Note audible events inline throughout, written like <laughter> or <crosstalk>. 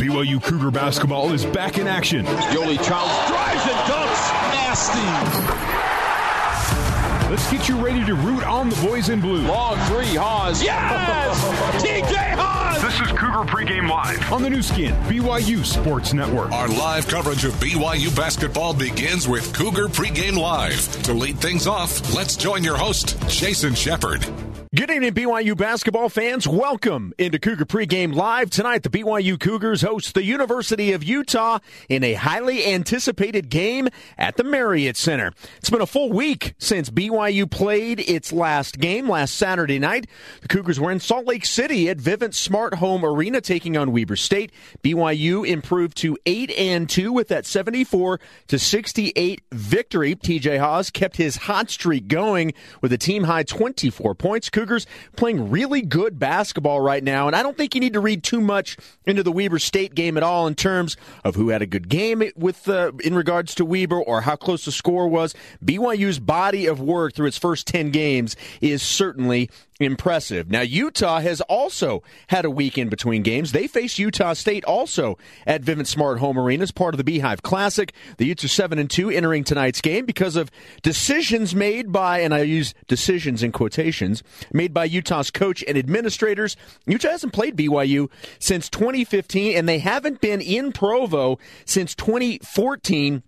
BYU Cougar basketball is back in action. Yoeli Childs drives and dunks. Nasty. Let's get you ready to root on the boys in blue. Long three, Haws. Yes! <laughs> TJ Haws! This is Cougar Pregame Live on the Nu Skin, BYU Sports Network. Our live coverage of BYU basketball begins with Cougar Pregame Live. To lead things off, let's join your host, Jason Shepard. Good evening, BYU basketball fans. Welcome into Cougar Pregame Live. Tonight, the BYU Cougars host the University of Utah in a highly anticipated game at the Marriott Center. It's been a full week since BYU played its last game last Saturday night. The Cougars were in Salt Lake City at Vivint Smart Home Arena taking on Weber State. BYU improved to 8 and 2 with that 74 to 68 victory. TJ Haws kept his hot streak going with a team high 24 points. Cougars playing really good basketball right now, and I don't think you need to read too much into the Weber State game at all in terms of who had a good game with uh, in regards to Weber or how close the score was. BYU's body of work through its first 10 games is certainly impressive. Now, Utah has also had a week in between games. They face Utah State also at Vivint Smart Home Arena as part of the Beehive Classic. The Utes are 7 and 2 entering tonight's game because of decisions made by, and I use decisions in quotations, made by Utah's coach and administrators. Utah hasn't played BYU since 2015, and they haven't been in Provo since 2014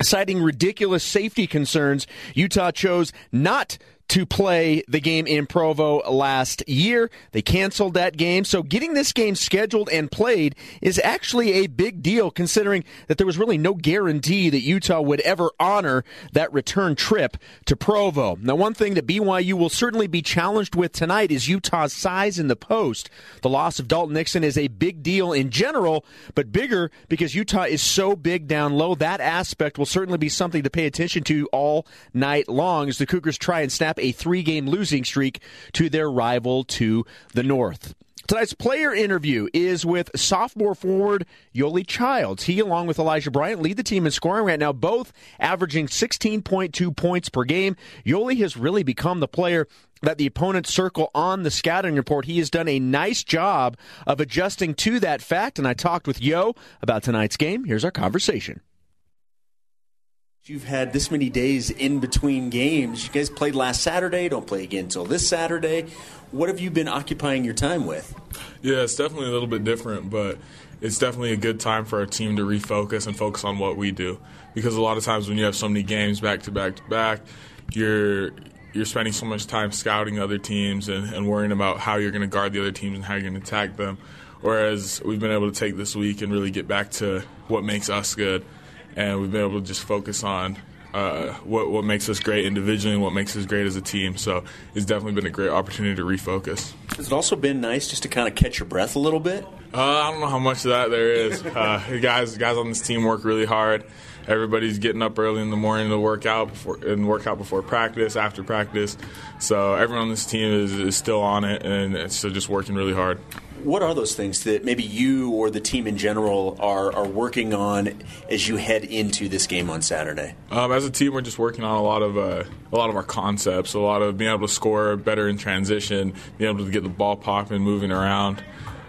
citing ridiculous safety concerns, Utah chose not to play the game in Provo last year. They canceled that game. So getting this game scheduled and played is actually a big deal considering that there was really no guarantee that Utah would ever honor that return trip to Provo. Now, one thing that BYU will certainly be challenged with tonight is Utah's size in the post. The loss of Dalton Nixon is a big deal in general, but bigger because Utah is so big down low. That aspect will certainly be something to pay attention to all night long as the Cougars try and snap a three game losing streak to their rival to the north. Tonight's player interview is with sophomore forward Yoeli Childs. He, along with Elijah Bryant, lead the team in scoring right now, both averaging 16.2 points per game. Yoeli has really become the player that the opponents circle on the scouting report. He has done a nice job of adjusting to that fact, and I talked with Yo about tonight's game. Here's our conversation. You've had this many days in between games. You guys played last Saturday, don't play again until this Saturday. What have you been occupying your time with? Yeah, it's definitely a little bit different, but it's definitely a good time for our team to refocus and focus on what we do. Because a lot of times when you have so many games back to back to back, you're you're spending so much time scouting other teams and, and worrying about how you're going to guard the other teams and how you're going to attack them. Whereas we've been able to take this week and really get back to what makes us good and we've been able to just focus on uh, what what makes us great individually and what makes us great as a team. So it's definitely been a great opportunity to refocus. Has it also been nice just to kind of catch your breath a little bit? Uh, I don't know how much of that there is. <laughs> Uh, guys, guys on this team work really hard. Everybody's getting up early in the morning to work out before and work out before practice, after practice. So everyone on this team is, is still on it and it's still just working really hard what are those things that maybe you or the team in general are, are working on as you head into this game on Saturday? Um, as a team, we're just working on a lot of uh, a lot of our concepts, a lot of being able to score better in transition, being able to get the ball popping, moving around.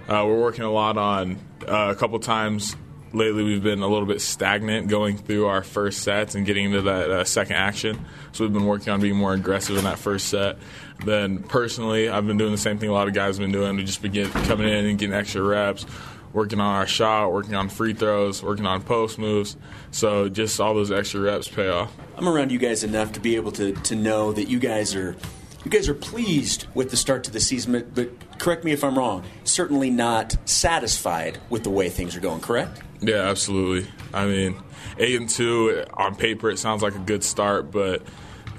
Uh, we're working a lot on uh, a couple times lately we've been a little bit stagnant going through our first sets and getting into that uh, second action. So we've been working on being more aggressive in that first set. Then personally, I've been doing the same thing a lot of guys have been doing. We just begin coming in and getting extra reps, working on our shot, working on free throws, working on post moves. So just all those extra reps pay off. I'm around you guys enough to be able to, to know that you guys are you guys are pleased with the start to the season, but correct me if I'm wrong. Certainly not satisfied with the way things are going. Correct? Yeah, absolutely. I mean, eight and two on paper, it sounds like a good start, but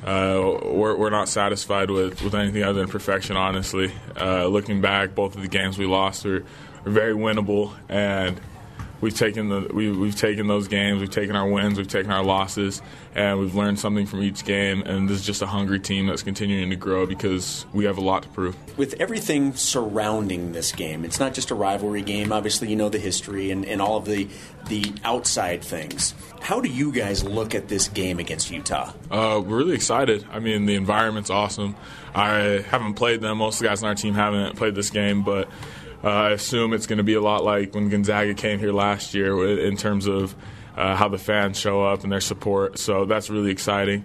uh, we're, we're not satisfied with, with anything other than perfection, honestly. Uh, looking back, both of the games we lost are very winnable, and we've taken the we, we've taken those games, we've taken our wins, we've taken our losses, and we've learned something from each game. And this is just a hungry team that's continuing to grow because we have a lot to prove. With everything surrounding this game, it's not just a rivalry game. Obviously, you know the history and, and all of the the outside things. How do you guys look at this game against Utah? Uh, we're really excited. I mean, the environment's awesome. I haven't played them. Most of the guys on our team haven't played this game, but Uh, I assume it's going to be a lot like when Gonzaga came here last year in terms of uh, how the fans show up and their support. So that's really exciting.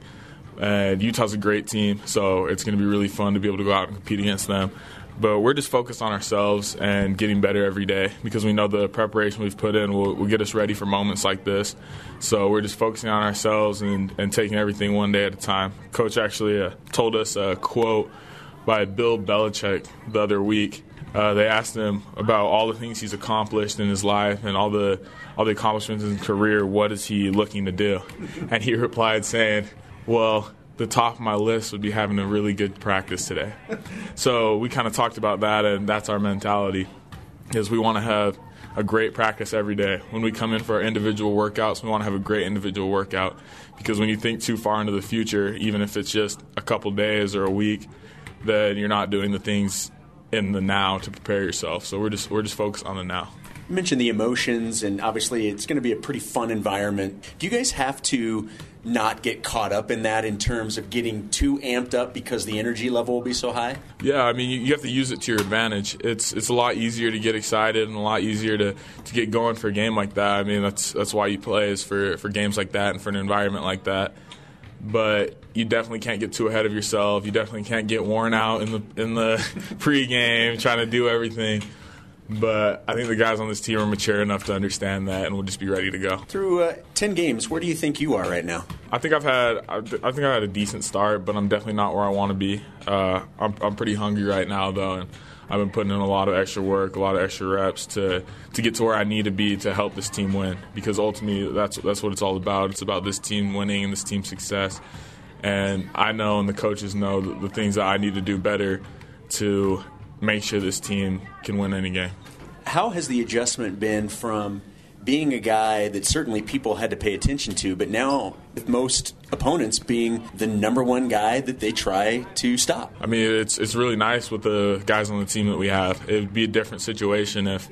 And Utah's a great team, so it's going to be really fun to be able to go out and compete against them. But we're just focused on ourselves and getting better every day because we know the preparation we've put in will, will get us ready for moments like this. So we're just focusing on ourselves and, and taking everything one day at a time. Coach actually uh, told us a quote by Bill Belichick the other week. Uh, they asked him about all the things he's accomplished in his life and all the all the accomplishments in his career. What is he looking to do? And he <laughs> replied saying, "Well, the top of my list would be having a really good practice today." <laughs> so we kind of talked about that, and that's our mentality: is we want to have a great practice every day. When we come in for our individual workouts, we want to have a great individual workout because when you think too far into the future, even if it's just a couple days or a week that you're not doing the things in the now to prepare yourself. So we're just we're just focused on the now. You mentioned the emotions, and obviously it's going to be a pretty fun environment. Do you guys have to not get caught up in that in terms of getting too amped up because the energy level will be so high? Yeah, I mean, you, you have to use it to your advantage. It's it's a lot easier to get excited and a lot easier to, to get going for a game like that. I mean, that's that's why you play is for, for games like that and for an environment like that but you definitely can't get too ahead of yourself. You definitely can't get worn out in the in the <laughs> pregame trying to do everything. But I think the guys on this team are mature enough to understand that, and we'll just be ready to go. Through uh, ten games, where do you think you are right now? I think I've had I think I had a decent start, but I'm definitely not where I want to be. Uh, I'm I'm pretty hungry right now though, and I've been putting in a lot of extra work, a lot of extra reps to to get to where I need to be to help this team win. Because ultimately, that's that's what it's all about. It's about this team winning and this team's success. And I know, and the coaches know the, the things that I need to do better to make sure this team can win any game. How has the adjustment been from? being a guy that certainly people had to pay attention to, but now with most opponents being the number one guy that they try to stop. I mean, it's it's really nice with the guys on the team that we have. It would be a different situation if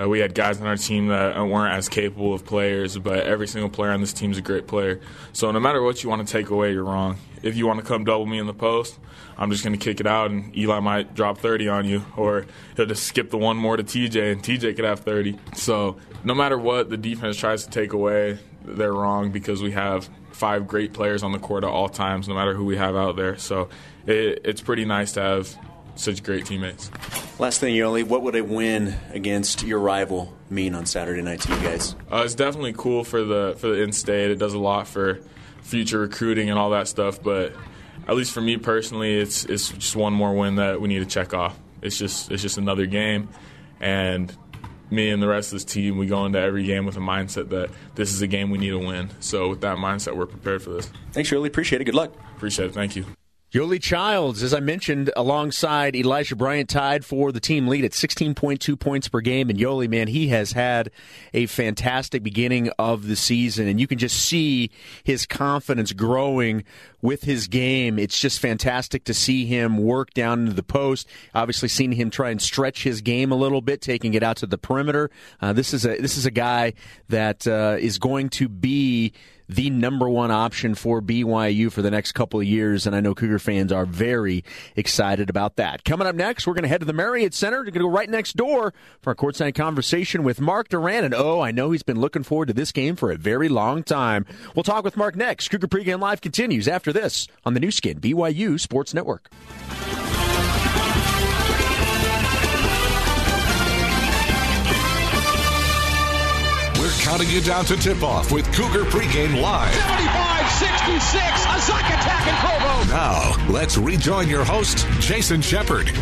uh, we had guys on our team that weren't as capable of players, but every single player on this team is a great player. So no matter what you want to take away, you're wrong. If you want to come double me in the post, I'm just going to kick it out, and Eli might drop 30 on you, or he'll just skip the one more to TJ, and TJ could have 30. So no matter what the defense tries to take away, they're wrong because we have five great players on the court at all times, no matter who we have out there. So it, it's pretty nice to have such great teammates. Last thing, Yoeli, what would a win against your rival mean on Saturday night to you guys? Uh, it's definitely cool for the for the in-state. It does a lot for future recruiting and all that stuff. But at least for me personally, it's it's just one more win that we need to check off. It's just it's just another game, and me and the rest of this team, we go into every game with a mindset that this is a game we need to win. So with that mindset, we're prepared for this. Thanks, Shirley. Appreciate it. Good luck. Appreciate it. Thank you. Yoeli Childs, as I mentioned, alongside Elijah Bryant, tied for the team lead at 16.2 points per game. And Yoeli, man, he has had a fantastic beginning of the season, and you can just see his confidence growing with his game. It's just fantastic to see him work down into the post. Obviously, seeing him try and stretch his game a little bit, taking it out to the perimeter. Uh, this is a this is a guy that uh, is going to be the number one option for BYU for the next couple of years, and I know Cougar fans are very excited about that. Coming up next, we're going to head to the Marriott Center. We're going to go right next door for a courtside conversation with Mark Durrant. and oh, I know he's been looking forward to this game for a very long time. We'll talk with Mark next. Cougar Pregame Live continues after this on the Nu Skin BYU Sports Network. Counting you down to tip off with Cougar Pregame Live. 75 66, a Zuck attack in Provo. Now, let's rejoin your host, Jason Shepard.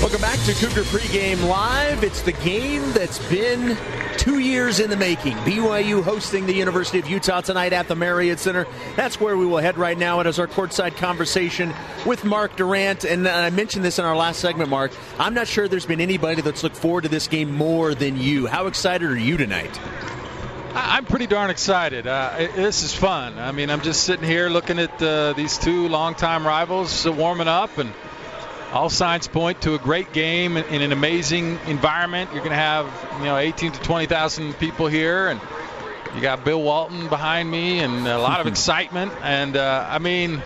Welcome back to Cougar Pregame Live. It's the game that's been two years in the making. BYU hosting the University of Utah tonight at the Marriott Center. That's where we will head right now. It is our courtside conversation with Mark Durrant. And I mentioned this in our last segment, Mark. I'm not sure there's been anybody that's looked forward to this game more than you. How excited are you tonight? I'm pretty darn excited. Uh, this is fun. I mean, I'm just sitting here looking at uh, these two longtime rivals uh, warming up, and all signs point to a great game in, an amazing environment. You're going to have, you know, 18 to 20,000 people here, and you got Bill Walton behind me, and a lot of <laughs> excitement. And uh, I mean,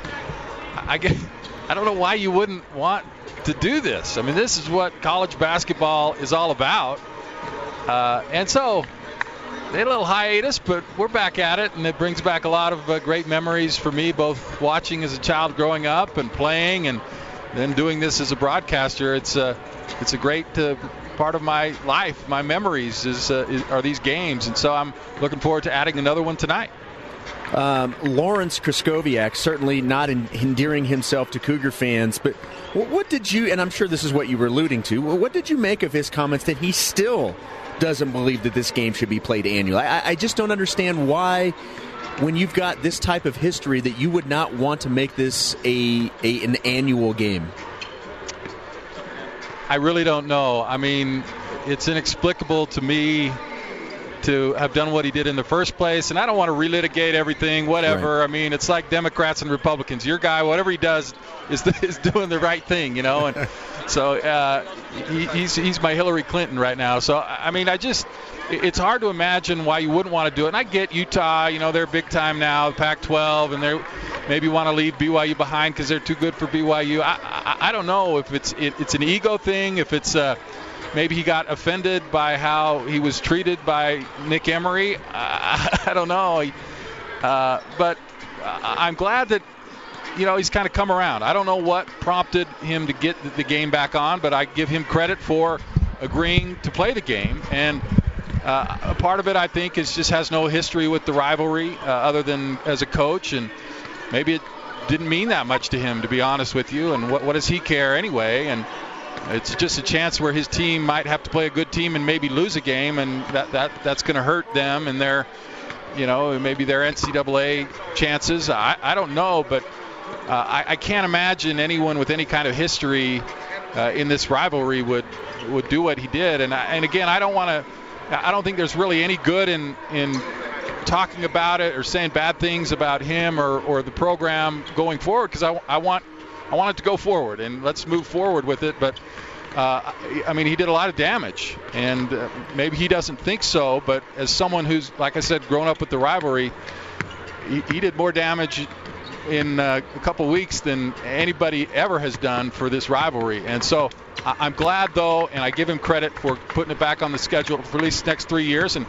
I guess, I don't know why you wouldn't want to do this. I mean, this is what college basketball is all about. Uh, and so they had a little hiatus, but we're back at it, and it brings back a lot of uh, great memories for me, both watching as a child growing up and playing, and then doing this as a broadcaster. It's a, uh, it's a great uh, part of my life. My memories is, uh, is, are these games, and so I'm looking forward to adding another one tonight. Um, Lawrence Krystkowiak certainly not in, endearing himself to Cougar fans, but what did you? And I'm sure this is what you were alluding to. What did you make of his comments that he still doesn't believe that this game should be played annually? I, I just don't understand why, when you've got this type of history, that you would not want to make this a, a an annual game. I really don't know. I mean, it's inexplicable to me to have done what he did in the first place. And I don't want to relitigate everything, whatever. Right. I mean, it's like Democrats and Republicans. Your guy, whatever he does, is <laughs> is doing the right thing, you know. And <laughs> so uh, he, he's he's my Hillary Clinton right now. So I mean, I just it's hard to imagine why you wouldn't want to do it. And I get Utah, you know, they're big time now, Pac-12, and they maybe want to leave BYU behind because they're too good for BYU. I, I, I don't know if it's it, it's an ego thing, if it's uh, maybe he got offended by how he was treated by Nick Emery. <laughs> Uh, I don't know, uh, but I'm glad that you know he's kind of come around. I don't know what prompted him to get the game back on, but I give him credit for agreeing to play the game and. Uh, a part of it, I think, is just has no history with the rivalry uh, other than as a coach, and maybe it didn't mean that much to him, to be honest with you. And what, what does he care anyway? And it's just a chance where his team might have to play a good team and maybe lose a game, and that, that that's going to hurt them and their, you know, maybe their NCAA chances. I, I don't know, but I, I can't imagine anyone with any kind of history uh, in this rivalry would would do what he did. And I, and again, I don't want to. I don't think there's really any good in in talking about it or saying bad things about him or, or the program going forward because I, I want I want it to go forward, and let's move forward with it. But uh, I mean, he did a lot of damage, and uh, maybe he doesn't think so. But as someone who's, like I said, grown up with the rivalry, he, he did more damage in uh, a couple weeks than anybody ever has done for this rivalry. And so I- am glad, though, and I give him credit for putting it back on the schedule for at least next three years. And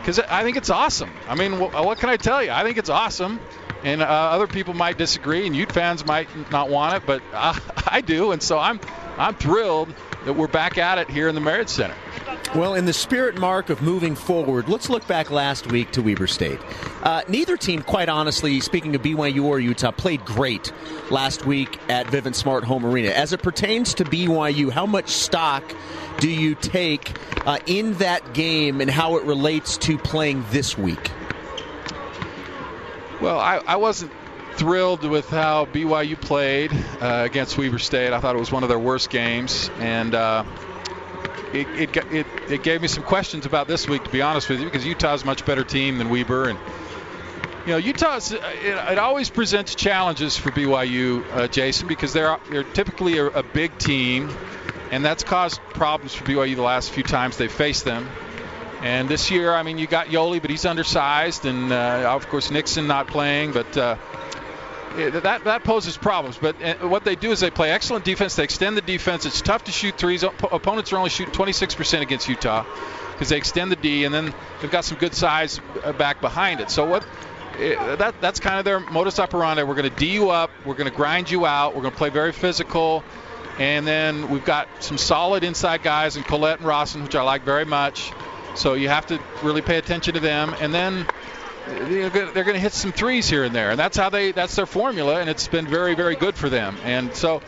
because I think it's awesome. I mean, what can I tell you? I think it's awesome and uh, other people might disagree, and Ute fans might not want it, but I, <laughs> I do, and so I'm I'm thrilled that we're back at it here in the Marriott Center. Well, in the spirit mark of moving forward, let's look back last week to Weber State. Uh, neither team, quite honestly, speaking of BYU or Utah, played great last week at Vivint Smart Home Arena. As it pertains to BYU, how much stock do you take uh, in that game and how it relates to playing this week? Well, I, I wasn't thrilled with how BYU played uh, against Weber State. I thought it was one of their worst games, and uh, it, it, it, it, gave me some questions about this week, to be honest with you, because Utah's a much better team than Weber, and you know Utah's it, it always presents challenges for BYU, uh, Jason, because they're they're typically a, a big team, and that's caused problems for BYU the last few times they've faced them. And this year, I mean, you got Yoeli, but he's undersized, and uh, of course Nixon not playing, but. Uh, that that poses problems. But uh, what they do is they play excellent defense. They extend the defense. It's tough to shoot threes. Opponents are only shooting 26% against Utah because they extend the D, and then they've got some good size uh, back behind it. So what? Uh, that that's kind of their modus operandi. We're going to D you up. We're going to grind you out. We're going to play very physical. And then we've got some solid inside guys in Collette and Rawson, which I like very much. So you have to really pay attention to them. And then they're going to hit some threes here and there, and that's how they that's their formula, and it's been very very good for them. And so,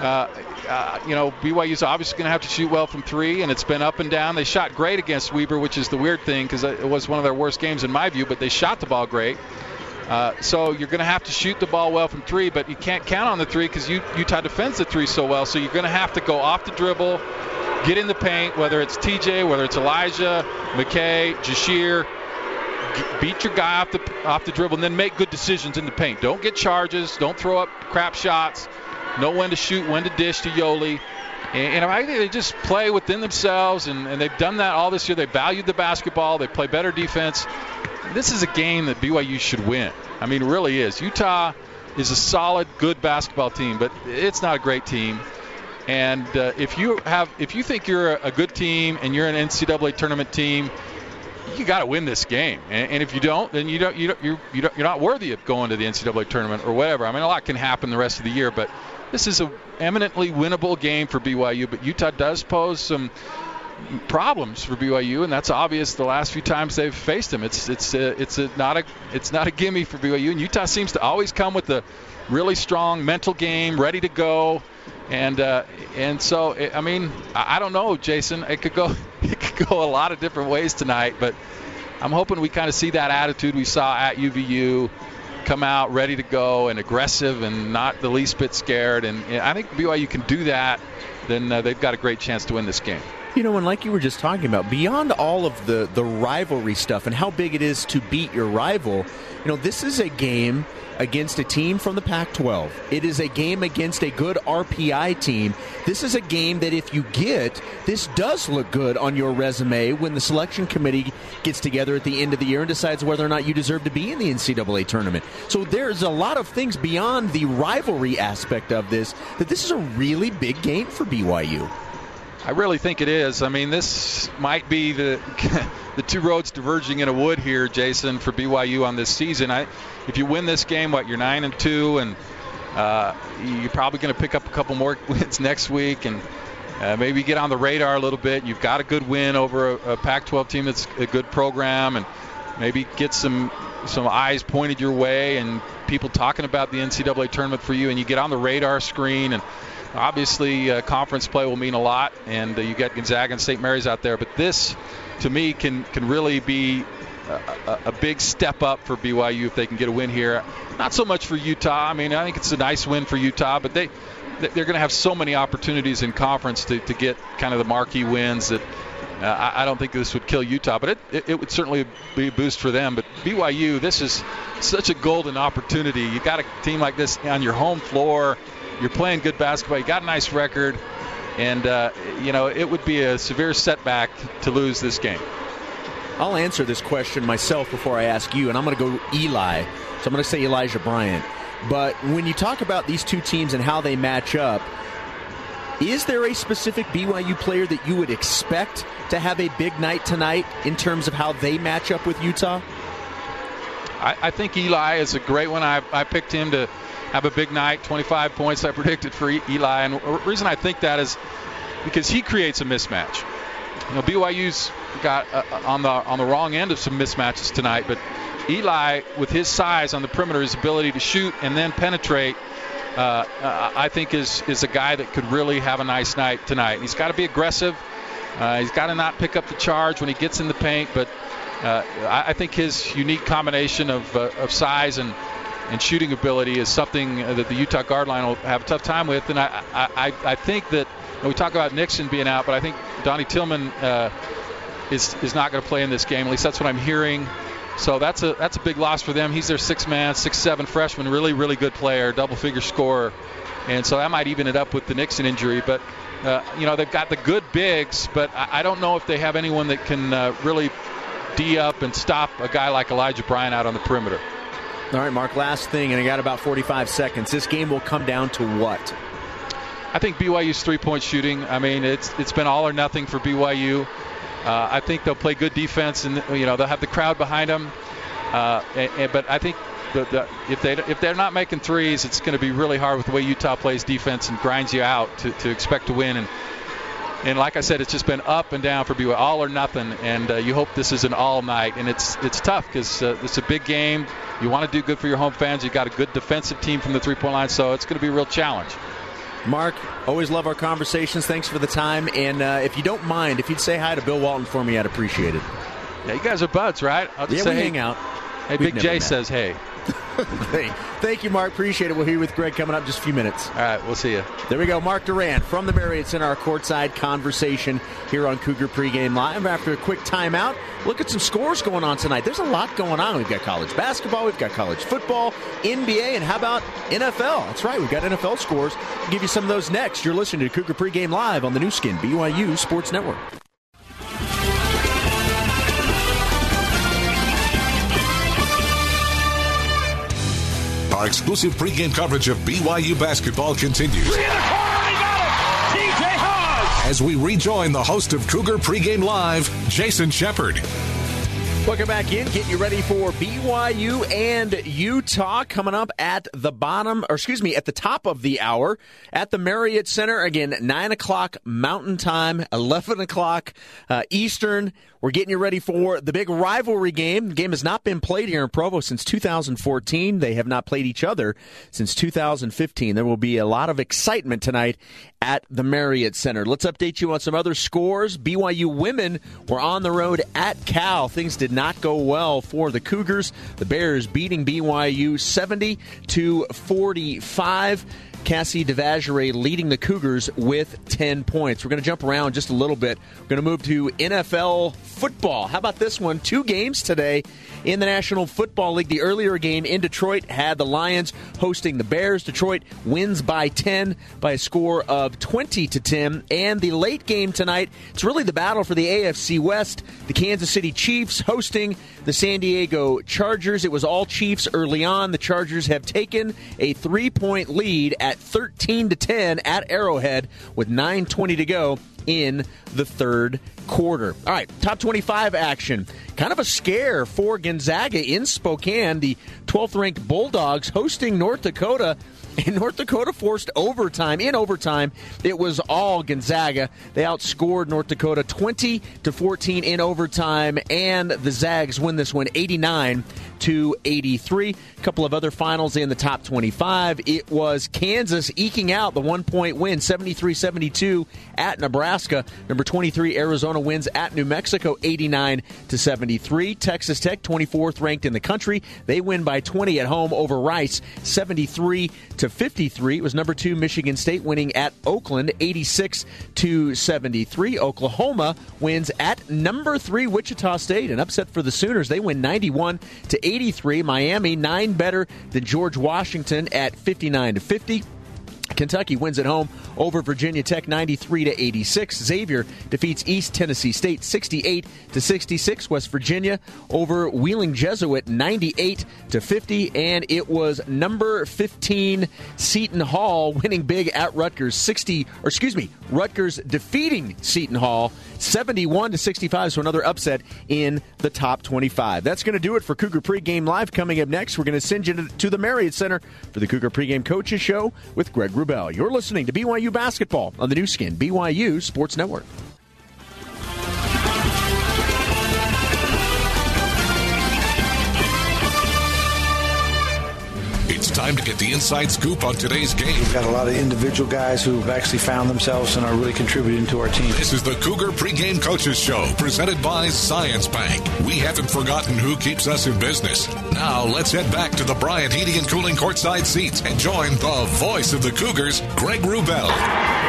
uh, uh, you know, BYU's obviously going to have to shoot well from three, and it's been up and down. They shot great against Weber, which is the weird thing because it was one of their worst games in my view, but they shot the ball great. Uh, so you're going to have to shoot the ball well from three, but you can't count on the three because Utah defends the three so well. So you're going to have to go off the dribble, get in the paint, whether it's TJ, whether it's Elijah, McKay, Jahshire, beat your guy off the off the dribble, and then make good decisions in the paint. Don't get charges. Don't throw up crap shots. Know when to shoot, when to dish to Yoeli. And, and I think they just play within themselves, and, and they've done that all this year. They valued the basketball. They play better defense. This is a game that BYU should win. I mean, it really is. Utah is a solid, good basketball team, but it's not a great team. And uh, if you have, if you think you're a good team and you're an NCAA tournament team, you got to win this game. And, and, if you don't, then you don't, you don't, you're, you don't, you're not worthy of going to the NCAA tournament or whatever. I mean, a lot can happen the rest of the year, but this is a eminently winnable game for BYU. But Utah does pose some problems for BYU, and that's obvious. The last few times they've faced them, it's it's a, it's a, not a it's not a gimme for BYU. And Utah seems to always come with a really strong mental game, ready to go. And uh, and so I mean I don't know, Jason. It could go <laughs> go a lot of different ways tonight, but I'm hoping we kind of see that attitude we saw at UVU come out ready to go and aggressive and not the least bit scared. And, and I think BYU can do that. Then uh, they've got a great chance to win this game. You know, and like you were just talking about, beyond all of the, the rivalry stuff and how big it is to beat your rival, you know, this is a game against a team from the Pac 12. It is a game against a good RPI team. This is a game that if you get, this does look good on your resume when the selection committee gets together at the end of the year and decides whether or not you deserve to be in the NCAA tournament. So there's a lot of things beyond the rivalry aspect of this that this is a really big game for BYU. I really think it is. I mean, this might be the <laughs> the two roads diverging in a wood here, Jason, for BYU on this season. I, if you win this game, what you're nine and two, and uh, you're probably going to pick up a couple more <laughs> wins next week, and uh, maybe get on the radar a little bit. You've got a good win over a, a Pac-12 team that's a good program, and maybe get some some eyes pointed your way, and people talking about the NCAA tournament for you, and you get on the radar screen and Obviously, uh, conference play will mean a lot, and uh, you get Gonzaga and St. Mary's out there. But this, to me, can can really be a, a, big step up for BYU if they can get a win here. Not so much for Utah. I mean, I think it's a nice win for Utah, but they they're going to have so many opportunities in conference to, to get kind of the marquee wins that uh, I, I, don't think this would kill Utah, but it, it, it, would certainly be a boost for them. But BYU, this is such a golden opportunity. You got a team like this on your home floor you're playing good basketball. You got a nice record, and uh, you know it would be a severe setback to lose this game. I'll answer this question myself before I ask you, and I'm going to go Eli. So I'm going to say Elijah Bryant. But when you talk about these two teams and how they match up, is there a specific BYU player that you would expect to have a big night tonight in terms of how they match up with Utah? I, I think Eli is a great one. I, I picked him to have a big night, 25 points I predicted for Eli. And the reason I think that is because he creates a mismatch. You know, BYU's got uh, uh, on the on the wrong end of some mismatches tonight, but Eli, with his size on the perimeter, his ability to shoot and then penetrate, uh, uh, I think is is a guy that could really have a nice night tonight. He's got to be aggressive. Uh, he's got to not pick up the charge when he gets in the paint, but uh, I, I, think his unique combination of, of size and and shooting ability is something that the Utah guard line will have a tough time with. And I, I, I think that we talk about Nixon being out, but I think Donnie Tillman uh, is is not going to play in this game. At least that's what I'm hearing. So that's a that's a big loss for them. He's their six man, six seven freshman, really really good player, double figure scorer, and so that might even it up with the Nixon injury. But uh, you know they've got the good bigs, but I, I don't know if they have anyone that can uh, really d up and stop a guy like Elijah Bryant out on the perimeter. All right, Mark, last thing, and I got about 45 seconds. This game will come down to what? I think BYU's three point shooting. I mean, it's it's been all or nothing for BYU. Uh, I think they'll play good defense, and you know they'll have the crowd behind them. Uh, and, and, but I think the, the, if they if they're not making threes, it's going to be really hard with the way Utah plays defense and grinds you out to, to expect to win. And and like I said, it's just been up and down for BYU, all or nothing. And uh, you hope this is an all night. And it's it's tough because uh, it's a big game. You want to do good for your home fans. You've got a good defensive team from the three point line, so it's going to be a real challenge. Mark, always love our conversations. Thanks for the time. And uh, if you don't mind, if you'd say hi to Bill Walton for me, I'd appreciate it. Yeah, you guys are buds, right? I'll just yeah, say, we hang out. Hey, We've Big J met. says hey. <laughs> Thank you, Mark. Appreciate it. We'll hear you with Greg coming up in just a few minutes. All right, we'll see you. There we go. Mark Durrant from the Marriott Center, our courtside conversation here on Cougar Pregame Live. After a quick timeout, look at some scores going on tonight. There's a lot going on. We've got college basketball, we've got college football, NBA, and how about NFL? That's right, we've got NFL scores. We'll give you some of those next. You're listening to Cougar Pregame Live on the Nu Skin BYU Sports Network. Exclusive pregame coverage of BYU basketball continues. As we rejoin the host of Cougar Pregame Live, Jason Shepard. Welcome back in. Getting you ready for BYU and Utah coming up at the bottom, or excuse me, at the top of the hour at the Marriott Center. Again, 9 o'clock Mountain Time, 11 o'clock uh, Eastern. We're getting you ready for the big rivalry game. The game has not been played here in Provo since 2014. They have not played each other since 2015. There will be a lot of excitement tonight at the Marriott Center. Let's update you on some other scores. BYU women were on the road at Cal. Things did not go well for the Cougars. The Bears beating BYU 70 to 45. Cassie Devashrayee leading the Cougars with 10 points. We're going to jump around just a little bit. We're going to move to NFL football. How about this one? Two games today in the National Football League. The earlier game in Detroit had the Lions hosting the Bears. Detroit wins by 10 by a score of 20 to 10. And the late game tonight, it's really the battle for the AFC West. The Kansas City Chiefs hosting the San Diego Chargers. It was all Chiefs early on. The Chargers have taken a three point lead at 13 to 10 at Arrowhead with 9:20 to go in the third quarter. All right, top 25 action. Kind of a scare for Gonzaga in Spokane. The 12th ranked Bulldogs hosting North Dakota <laughs> and North Dakota forced overtime. In overtime, it was all Gonzaga. They outscored North Dakota 20 to 14 in overtime, and the Zags win this one 89 to 83. A couple of other finals in the top 25. It was Kansas eking out the one point win 73 72 at Nebraska. Number 23, Arizona wins at New Mexico 89 to 73. Texas Tech, 24th ranked in the country. They win by 20 at home over Rice 73 to 53. It was number two, Michigan State winning at Oakland 86 to 73. Oklahoma wins at number three, Wichita State. An upset for the Sooners. They win 91 to 83. Miami, nine better than George Washington at 59 to 50. Kentucky wins at home over Virginia Tech 93 to 86. Xavier defeats East Tennessee State 68 to 66. West Virginia over Wheeling Jesuit 98 to 50 and it was number 15 Seton Hall winning big at Rutgers 60 or excuse me, Rutgers defeating Seton Hall 71 to 65 so another upset in the top 25. That's going to do it for Cougar Pregame Live coming up next. We're going to send you to the Marriott Center for the Cougar Pregame Coaches Show with Greg Wrubell. You're listening to BYU Basketball on the Nu Skin, BYU Sports Network. It's time to get the inside scoop on today's game. We've got a lot of individual guys who've actually found themselves and are really contributing to our team. This is the Cougar Pregame Coaches Show, presented by Zions Bank. We haven't forgotten who keeps us in business. Now let's head back to the Bryant Heating and Cooling courtside seats and join the voice of the Cougars, Greg Wrubell.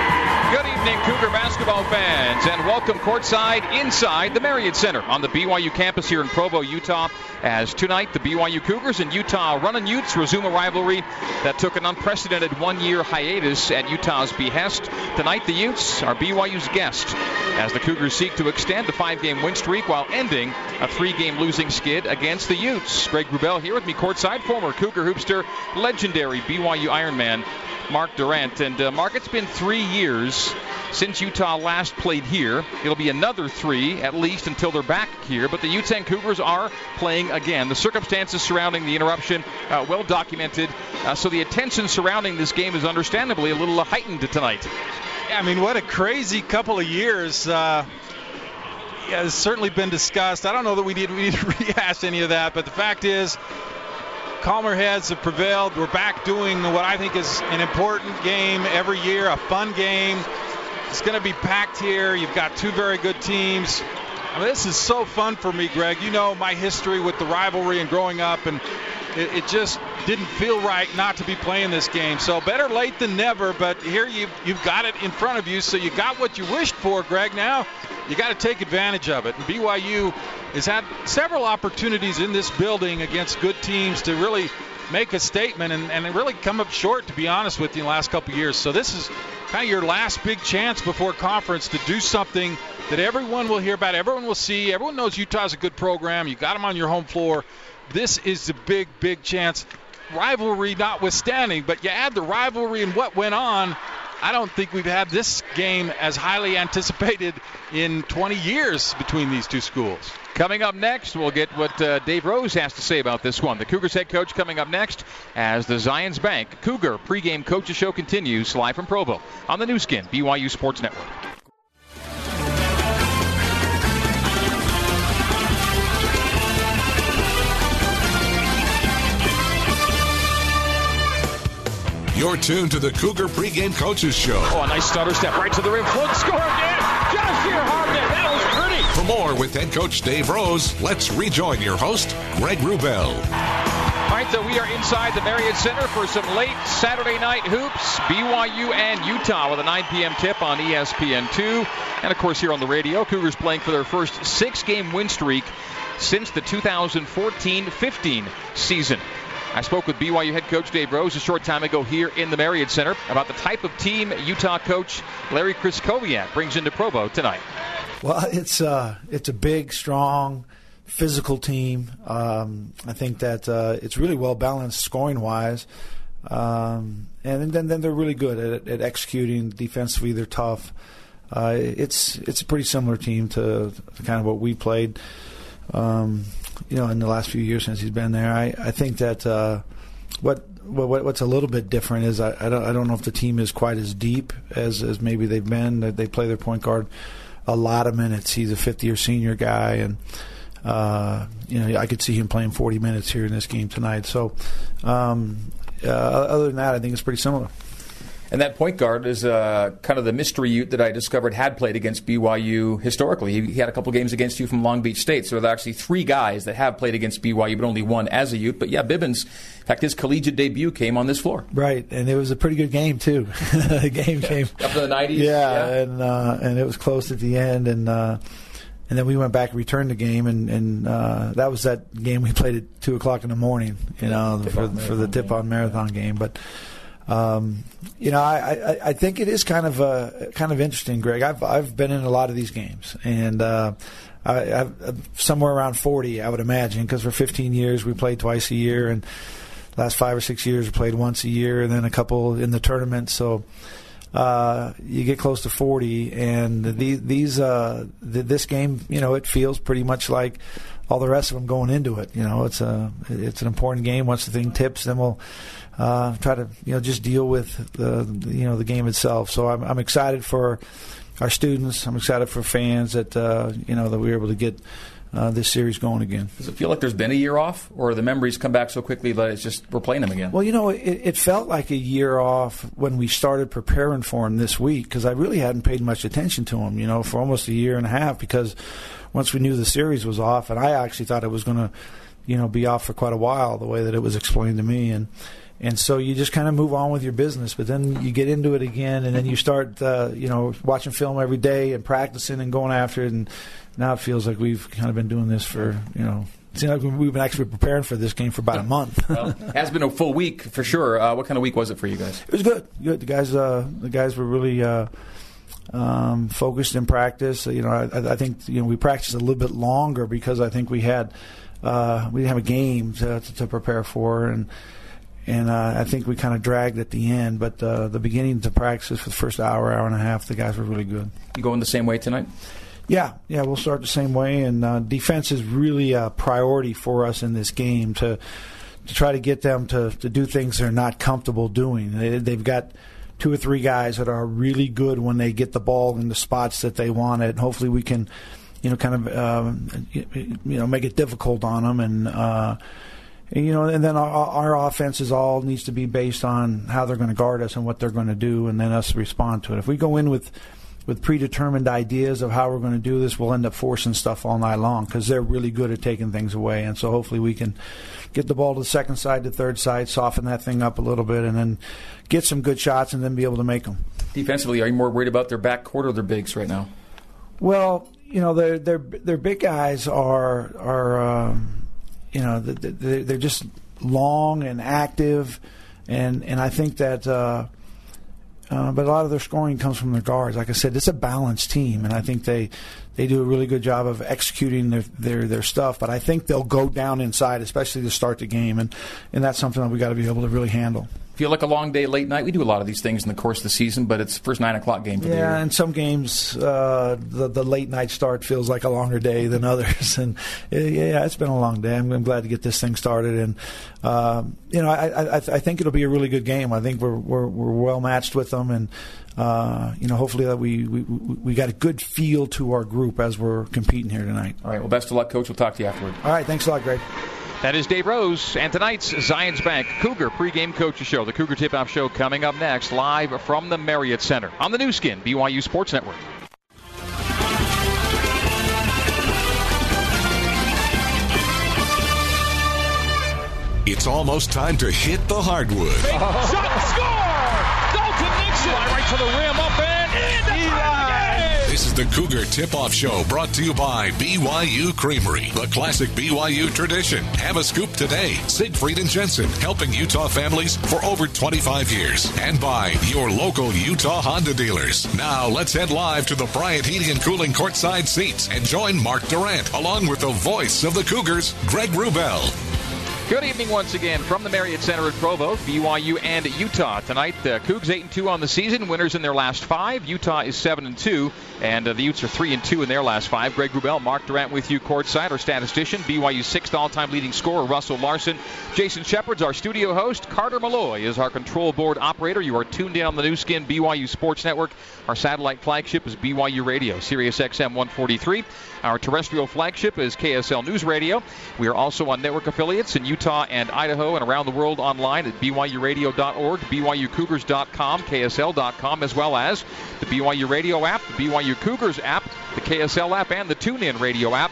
Good evening, Cougar basketball fans, and welcome courtside inside the Marriott Center on the BYU campus here in Provo, Utah. As tonight, the BYU Cougars and Utah Runnin' Utes resume a rivalry that took an unprecedented one-year hiatus at Utah's behest. Tonight, the Utes are BYU's guest as the Cougars seek to extend the five-game win streak while ending a three-game losing skid against the Utes. Greg Wrubell here with me courtside, former Cougar hoopster, legendary BYU Ironman Mark Durrant. And uh, Mark, it's been three years since Utah last played here. It'll be another three at least until they're back here. But the and Cougars are playing again. The circumstances surrounding the interruption uh, well documented, uh, so the attention surrounding this game is understandably a little heightened tonight. Yeah, I mean, what a crazy couple of years. Uh, it's certainly been discussed. I don't know that we need we need to <laughs> rehash any of that, but the fact is, calmer heads have prevailed. We're back doing what I think is an important game every year, a fun game. It's going to be packed here. You've got two very good teams. I mean, this is so fun for me, Greg. You know my history with the rivalry and growing up, and it, it, just didn't feel right not to be playing this game. So better late than never. But here you've you've got it in front of you, so you got what you wished for, Greg. Now you got to take advantage of it. And BYU has had several opportunities in this building against good teams to really make a statement and, and really come up short, to be honest with you, in the last couple years. So this is kind of your last big chance before conference to do something that everyone will hear about, everyone will see. Everyone knows Utah's a good program. You got them on your home floor. This is the big, big chance. rivalry notwithstanding, but you add the rivalry and what went on. I don't think we've had this game as highly <laughs> anticipated in 20 years between these two schools. Coming up next, we'll get what uh, Dave Rose has to say about this one. The Cougars head coach coming up next as the Zions Bank Cougar pregame coaches show continues live from Provo on the Nu Skin BYU Sports Network. You're tuned to the Cougar Pregame Coaches Show. Oh, a nice stutter step right to the rim. Float score again. Jahshire Hardnett. That was pretty. For more with head coach Dave Rose, let's rejoin your host, Greg Wrubell. All right, so we are inside the Marriott Center for some late Saturday night hoops. BYU and Utah with a 9 p.m. tip on ESPN2. And of course, here on the radio, Cougars playing for their first six game win streak since the 2014 15 season. I spoke with BYU head coach Dave Rose a short time ago here in the Marriott Center about the type of team Utah coach Larry Krystkowiak brings into Provo tonight. Well, it's uh, it's a big, strong, physical team. Um, I think that uh, it's really well balanced scoring wise, um, and then then they're really good at, at executing defensively. They're tough. Uh, it's it's a pretty similar team to, to kind of what we played. Um, you know, in the last few years since he's been there. I, I think that uh, what, what what's a little bit different is I, I don't I don't know if the team is quite as deep as as maybe they've been. They play their point guard a lot of minutes. He's a fifth year senior guy, and uh, you know I could see him playing 40 minutes here in this game tonight. So. Um, uh, other than that, I think it's pretty similar. And that point guard is uh, kind of the mystery Ute that I discovered had played against BYU historically. He, he had a couple games against you from Long Beach State. So there are actually three guys that have played against BYU, but only one as a Ute. But yeah, Bibbins, in fact, his collegiate debut came on this floor. Right, and it was a pretty good game too. <laughs> the game came up to the 90s. Yeah, yeah. and uh, and it was close at the end, and. Uh, and then we went back and returned the game, and, and uh, that was that game we played at two o'clock in the morning, you know, for, for the tip-on marathon game. But um, you know, I, I, I, think it is kind of uh, kind of interesting, Greg. I've I've been in a lot of these games, and uh, I, have somewhere around forty, I would imagine, because for 15 years we played twice a year, and last five or six years we played once a year, and then a couple in the tournament. So uh, you get close to 40, and the, these uh, this game, you know, it feels pretty much like all the rest of them going into it. You know, it's a it's an important game. Once the thing tips, then we'll uh, try to you know just deal with the you know the game itself. So I'm, I'm excited for our students. I'm excited for fans that uh, you know that we were able to get. Uh, this series going again. Does it feel like there's been a year off, or the memories come back so quickly that it's just we're playing them again? Well, you know, it, it felt like a year off when we started preparing for them this week because I really hadn't paid much attention to them, you know, for almost a year and a half because once we knew the series was off, and I actually thought it was going to, you know, be off for quite a while the way that it was explained to me, and and so you just kind of move on with your business. But then you get into it again, and then you start, uh, you know, watching film every day and practicing and going after it. And now it feels like we've kind of been doing this for, you know, it seems like we've been actually preparing for this game for about a month. well, it has been a full week for sure. Uh, what kind of week was it for you guys? It was good. Good. The guys, uh, the guys were really. Uh, um, focused in practice, you know, I, I, think you know we practiced a little bit longer because I think we had uh, we didn't have a game to, to, to prepare for, and and uh, I think we kind of dragged at the end. But uh, the beginning to practice for the first hour, hour and a half, the guys were really good. You going the same way tonight? Yeah, yeah, we'll start the same way. And uh, defense is really a priority for us in this game to to try to get them to, to do things they're not comfortable doing. They, they've got two or three guys that are really good when they get the ball in the spots that they want it. And hopefully, we can, you know, kind of, um, you know, make it difficult on them and. You know, and then our, our offense is all needs to be based on how they're going to guard us and what they're going to do, and then us respond to it. If we go in with with predetermined ideas of how we're going to do this, we'll end up forcing stuff all night long because they're really good at taking things away. And so hopefully we can get the ball to the second side, to third side, soften that thing up a little bit, and then get some good shots and then be able to make them. Defensively, are you more worried about their back court or their bigs right now? Well, you know, their their their big guys are are. Um, you know, they're just long and active, and and I think that uh, uh, but a lot of their scoring comes from their guards. Like I said, it's a balanced team, and I think they they do a really good job of executing their their, their stuff. But I think they'll go down inside, especially to start the game, and and that's something that we got to be able to really handle feel like a long day late night. We do a lot of these things in the course of the season, but it's the first nine o'clock game for yeah, the year. Yeah, and some games uh, the the late night start feels like a longer day than <laughs> others. And uh, yeah, it's been a long day. I'm, I'm glad to get this thing started, and uh, you know, I, I, I think it'll be a really good game. I think we're we're, we're well matched with them, and uh, you know, hopefully that we, we we got a good feel to our group as we're competing here tonight. All right. Well, best of luck, coach. We'll talk to you afterward. All right. Thanks a lot, Greg. That is Dave Rose, and tonight's Zions Bank Cougar pregame coaches show. The Cougar Tip-Off Show coming up next, live from the Marriott Center on the Nu Skin BYU Sports Network. It's almost time to hit the hardwood. Shot, score! Dalton Nixon! Fly Right to the rim, up and in! This is the Cougar Tip Off Show brought to you by BYU Creamery, the classic BYU tradition. Have a scoop today. Siegfried and Jensen, helping Utah families for over 25 years. And by your local Utah Honda dealers. Now let's head live to the Bryant Heating and Cooling courtside seats and join Mark Durrant along with the voice of the Cougars, Greg Wrubell. Good evening once again from the Marriott Center at Provo, BYU and Utah tonight. The Cougs eight and two on the season, winners in their last five. Utah is seven and two, and uh, the Utes are three and two in their last five. Greg Wrubell, Mark Durrant with you courtside. Our statistician, BYU sixth all-time leading scorer Russell Larson. Jason Shepard's our studio host. Carter Malloy is our control board operator. You are tuned in on the Nu Skin BYU Sports Network. Our satellite flagship is BYU Radio, Sirius XM 143. Our terrestrial flagship is KSL News Radio. We are also on network affiliates in Utah and Idaho and around the world online at BYURadio.org, BYUCougars.com, KSL.com, as well as the BYU Radio app, the BYU Cougars app, the KSL app, and the TuneIn Radio app.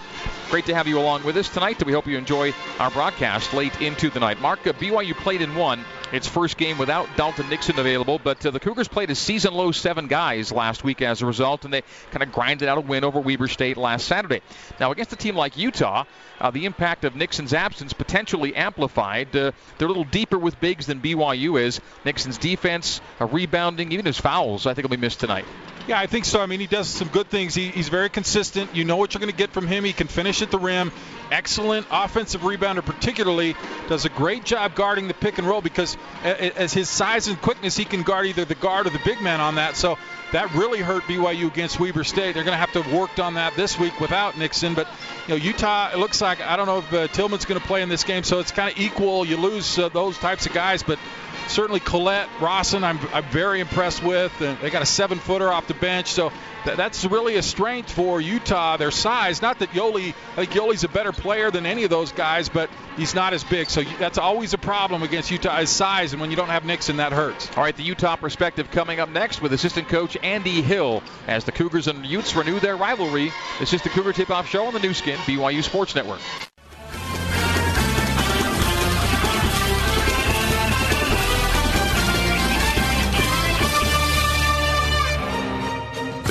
Great to have you along with us tonight. We hope you enjoy our broadcast late into the night. Mark, uh, BYU played in one its first game without Dalton Nixon available, but uh, the Cougars played a season low seven guys last week as a result, and they kind of grinded out a win over Weber State last Saturday. Now, against a team like Utah, uh, the impact of Nixon's absence potentially amplified. Uh, they're a little deeper with bigs than BYU is. Nixon's defense, uh, rebounding, even his fouls, I think will be missed tonight. Yeah, I think so. I mean, he does some good things. He, he's very consistent. You know what you're going to get from him. He can finish at the rim. Excellent offensive rebounder, particularly. Does a great job guarding the pick and roll because as his size and quickness, he can guard either the guard or the big man on that. So that really hurt BYU against Weber State. They're going to have to work on that this week without Nixon. But you know, Utah, it looks like I don't know if uh, Tillman's going to play in this game, so it's kind of equal. You lose uh, those types of guys, but certainly Collette Rawson, I'm, I'm very impressed with. And they got a seven footer off the bench, so th- that's really a strength for Utah. Their size, not that Yoeli, I think Yoeli's a better player than any of those guys, but he's not as big. So that's always a problem against Utah size, and when you don't have Nixon, that hurts. All right, the Utah perspective coming up next with assistant coach Andy Hill as the Cougars and Utes renew their rivalry. This is the Cougar Tip-Off Show on the Nu Skin BYU Sports Network.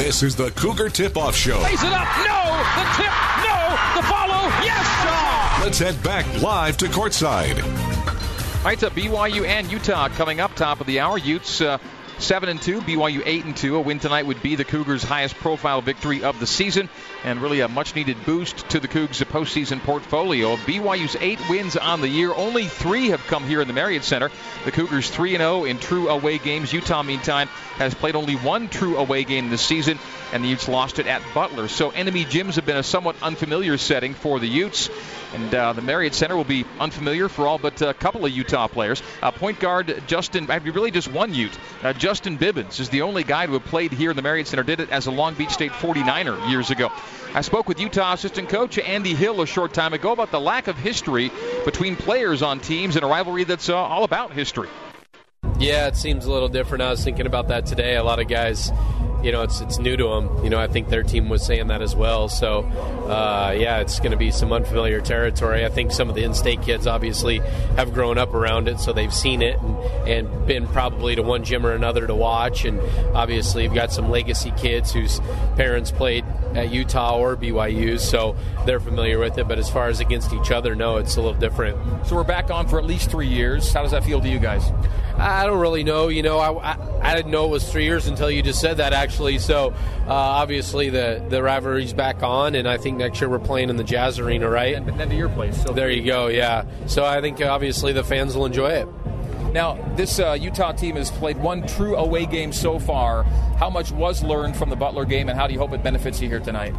This is the Cougar Tip Off Show. Raise it up. No. The tip. No. The follow. Yes, Let's head back live to courtside. All right, to BYU and Utah coming up top of the hour. Utes. Uh, Seven and two, BYU eight and two. A win tonight would be the Cougars' highest profile victory of the season, and really a much-needed boost to the Cougs' postseason portfolio. BYU's eight wins on the year, only three have come here in the Marriott Center. The Cougars three and zero in true away games. Utah, meantime, has played only one true away game this season, and the Utes lost it at Butler. So enemy gyms have been a somewhat unfamiliar setting for the Utes. And uh, the Marriott Center will be unfamiliar for all but a couple of Utah players. Uh, point guard Justin, really just one Ute. Uh, Justin Bibbins is the only guy who played here in the Marriott Center. Did it as a Long Beach State 49er years ago. I spoke with Utah assistant coach Andy Hill a short time ago about the lack of history between players on teams in a rivalry that's uh, all about history. Yeah, it seems a little different. I was thinking about that today. A lot of guys you know, it's it's new to them. You know, I think their team was saying that as well. So, uh, yeah, it's going to be some unfamiliar territory. I think some of the in-state kids obviously have grown up around it, so they've seen it and, and been probably to one gym or another to watch. And obviously, you've got some legacy kids whose parents played at Utah or BYU, so they're familiar with it. But as far as against each other, no, it's a little different. So we're back on for at least three years. How does that feel to you guys? I don't really know. You know, I, I, I didn't know it was three years until you just said that, actually. So uh, obviously the the rivalry's back on, and I think next year we're playing in the Jazz Arena, right? And then to your place. So there you go. Yeah. So I think obviously the fans will enjoy it. Now, this uh, Utah team has played one true away game so far. How much was learned from the Butler game, and how do you hope it benefits you here tonight?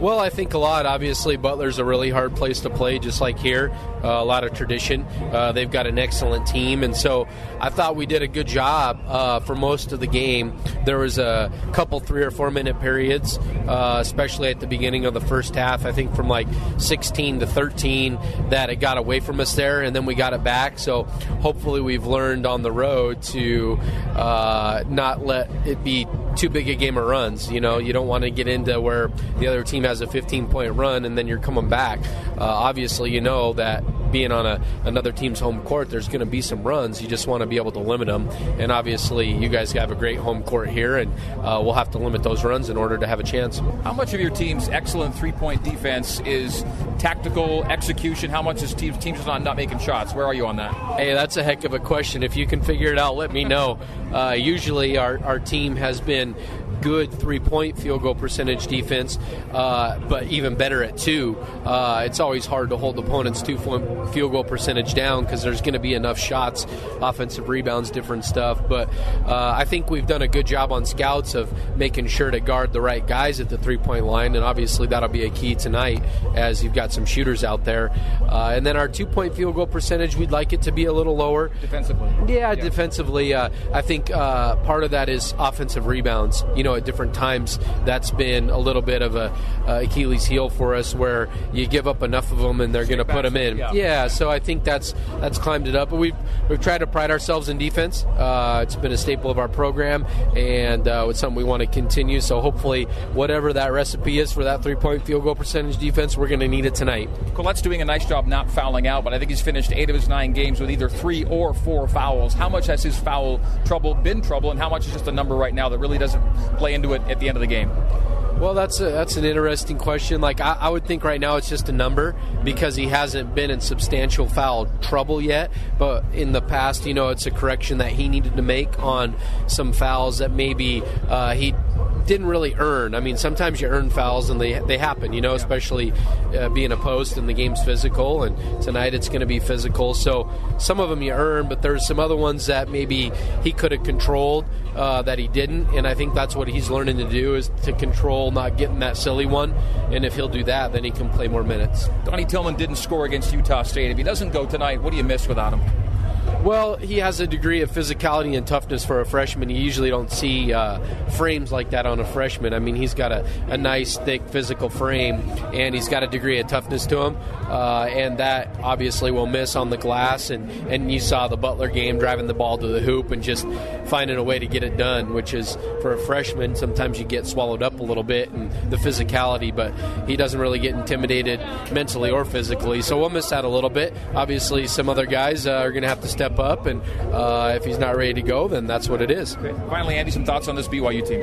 Well, I think a lot. Obviously, Butler's a really hard place to play, just like here. Uh, a lot of tradition. Uh, they've got an excellent team, and so I thought we did a good job uh, for most of the game. There was a couple three or four minute periods, uh, especially at the beginning of the first half. I think from like 16 to 13 that it got away from us there, and then we got it back. So hopefully we we've learned on the road to uh, not let it be too big a game of runs. You know, you don't want to get into where the other team has a 15 point run and then you're coming back. Uh, obviously, you know that being on a, another team's home court, there's going to be some runs. You just want to be able to limit them. And obviously, you guys have a great home court here, and uh, we'll have to limit those runs in order to have a chance. How much of your team's excellent three point defense is tactical execution? How much is teams teams not, not making shots? Where are you on that? Hey, that's a heck of a question. If you can figure it out, let me know. Uh, usually, our, our team has been and good three point field goal percentage defense, uh, but even better at two. Uh, it's always hard to hold opponents' two field goal percentage down because there's going to be enough shots, offensive rebounds, different stuff. But uh, I think we've done a good job on scouts of making sure to guard the right guys at the three point line, and obviously that'll be a key tonight as you've got some shooters out there. Uh, and then our two point field goal percentage, we'd like it to be a little lower. Defensively? Yeah, yeah. defensively. Uh, I think uh, part of that is offensive rebounds. You know, at different times, that's been a little bit of a Achilles heel for us where you give up enough of them and they're going to put them in. Yeah. yeah. so I think that's that's climbed it up. But we've we've tried to pride ourselves in defense. Uh, it's been a staple of our program, and uh, it's something we want to continue. So hopefully, whatever that recipe is for that three point field goal percentage defense, we're going to need it tonight. Collette's doing a nice job not fouling out, but I think he's finished eight of his nine games with either three or four fouls. How much has his foul trouble been trouble, and how much is just a number right now that really doesn't play into it at the end of the game? Well, that's a, that's an interesting question. Like I, I, would think right now it's just a number because he hasn't been in substantial foul trouble yet. But in the past, you know, it's a correction that he needed to make on some fouls that maybe uh, he didn't really earn. I mean, sometimes you earn fouls and they they happen, you know, especially uh, being a post and the game's physical. And tonight it's going to be physical. So some of them you earn, but there's some other ones that maybe he could have controlled uh, that he didn't. And I think that's what he's learning to do is to control not getting that silly one. And if he'll do that, then he can play more minutes. Donnie Tillman didn't score against Utah State. If he doesn't go tonight, what do you miss without him? Well, he has a degree of physicality and toughness for a freshman. You usually don't see uh, frames like that on a freshman. I mean, he's got a, a, nice, thick physical frame, and he's got a degree of toughness to him, uh, and that obviously will miss on the glass. And, and you saw the Butler game driving the ball to the hoop and just finding a way to get it done, which is for a freshman, sometimes you get swallowed up a little bit and the physicality, but he doesn't really get intimidated mentally or physically. So we'll miss that a little bit. Obviously, some other guys uh, are going to have to step up, and uh, if he's not ready to go, then that's what it is. Okay. Finally, Andy, some thoughts on this BYU team?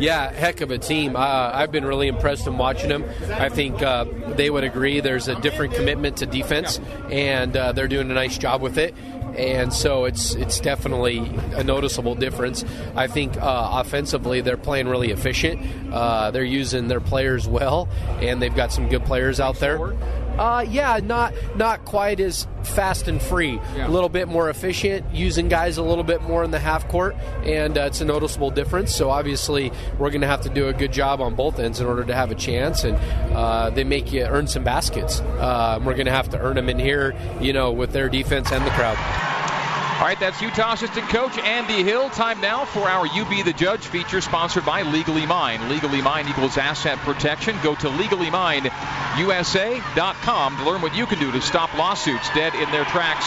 Yeah, heck of a team. Uh, I've been really impressed in watching them. I think uh, they would agree there's a different commitment to defense, and uh, they're doing a nice job with it and so it's it's definitely a noticeable difference. I think uh, offensively they're playing really efficient. Uh, they're using their players well, and they've got some good players out there. Uh, yeah, not not quite as fast and free. Yeah. A little bit more efficient, using guys a little bit more in the half court, and uh, it's a noticeable difference. So obviously, we're going to have to do a good job on both ends in order to have a chance. And uh, they make you earn some baskets. Uh, we're going to have to earn them in here, you know, with their defense and the crowd. All right, that's Utah assistant coach Andy Hill. Time now for our You Be the Judge feature sponsored by Legally Mine. Legally Mine equals asset protection. Go to legallymineusa.com to learn what you can do to stop lawsuits dead in their tracks.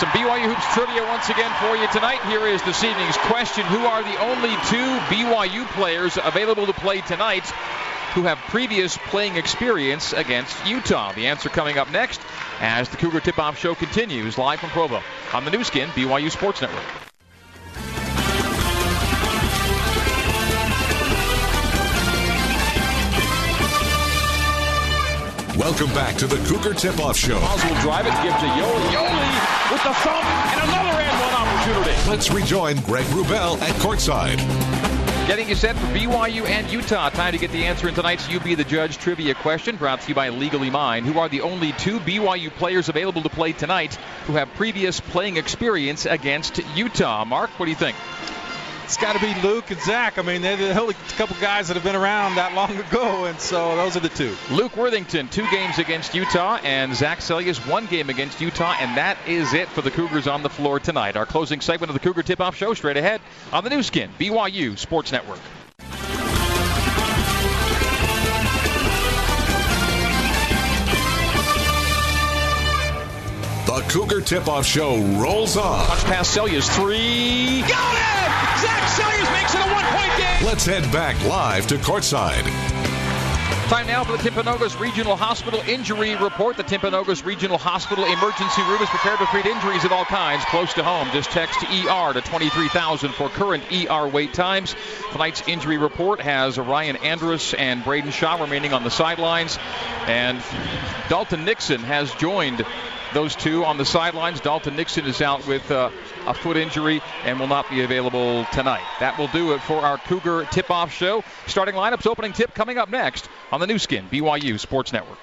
Some BYU Hoops trivia once again for you tonight. Here is this evening's question Who are the only two BYU players available to play tonight who have previous playing experience against Utah? The answer coming up next as the Cougar Tip Off Show continues live from Provo on the Nu Skin, BYU Sports Network. Welcome back to the Cougar Tip Off Show. Oswald drive it, gives to Yoeli. Yoeli with the thumb and another end one opportunity. Let's rejoin Greg Wrubell at courtside. Getting you set for BYU and Utah. Time to get the answer in tonight's You Be the Judge trivia question brought to you by Legally Mine, who are the only two BYU players available to play tonight who have previous playing experience against Utah. Mark, what do you think? It's got to be Luke and Zach. I mean, they're the only couple guys that have been around that long <laughs> ago, and so those are the two. Luke Worthington, two games against Utah, and Zach Seljaas, one game against Utah, and that is it for the Cougars on the floor tonight. Our closing segment of the Cougar Tip Off Show straight ahead on the Nu Skin, BYU Sports Network. The Cougar Tip Off Show rolls on. Touch pass Seljaas, three. Got it! Zach Seljaas makes it a one-point game. Let's head back live to courtside. Time now for the Timpanogos Regional Hospital injury report. The Timpanogos Regional Hospital emergency room is prepared to treat injuries of all kinds close to home. Just text ER to 23,000 for current ER wait times. Tonight's injury report has Ryan Andrus and Braden Shaw remaining on the sidelines. And Dalton Nixon has joined those two on the sidelines. Dalton Nixon is out with uh, a foot injury and will not be available tonight. That will do it for our Cougar tip off show. Starting lineups, opening tip coming up next on the Nu Skin, BYU Sports Network.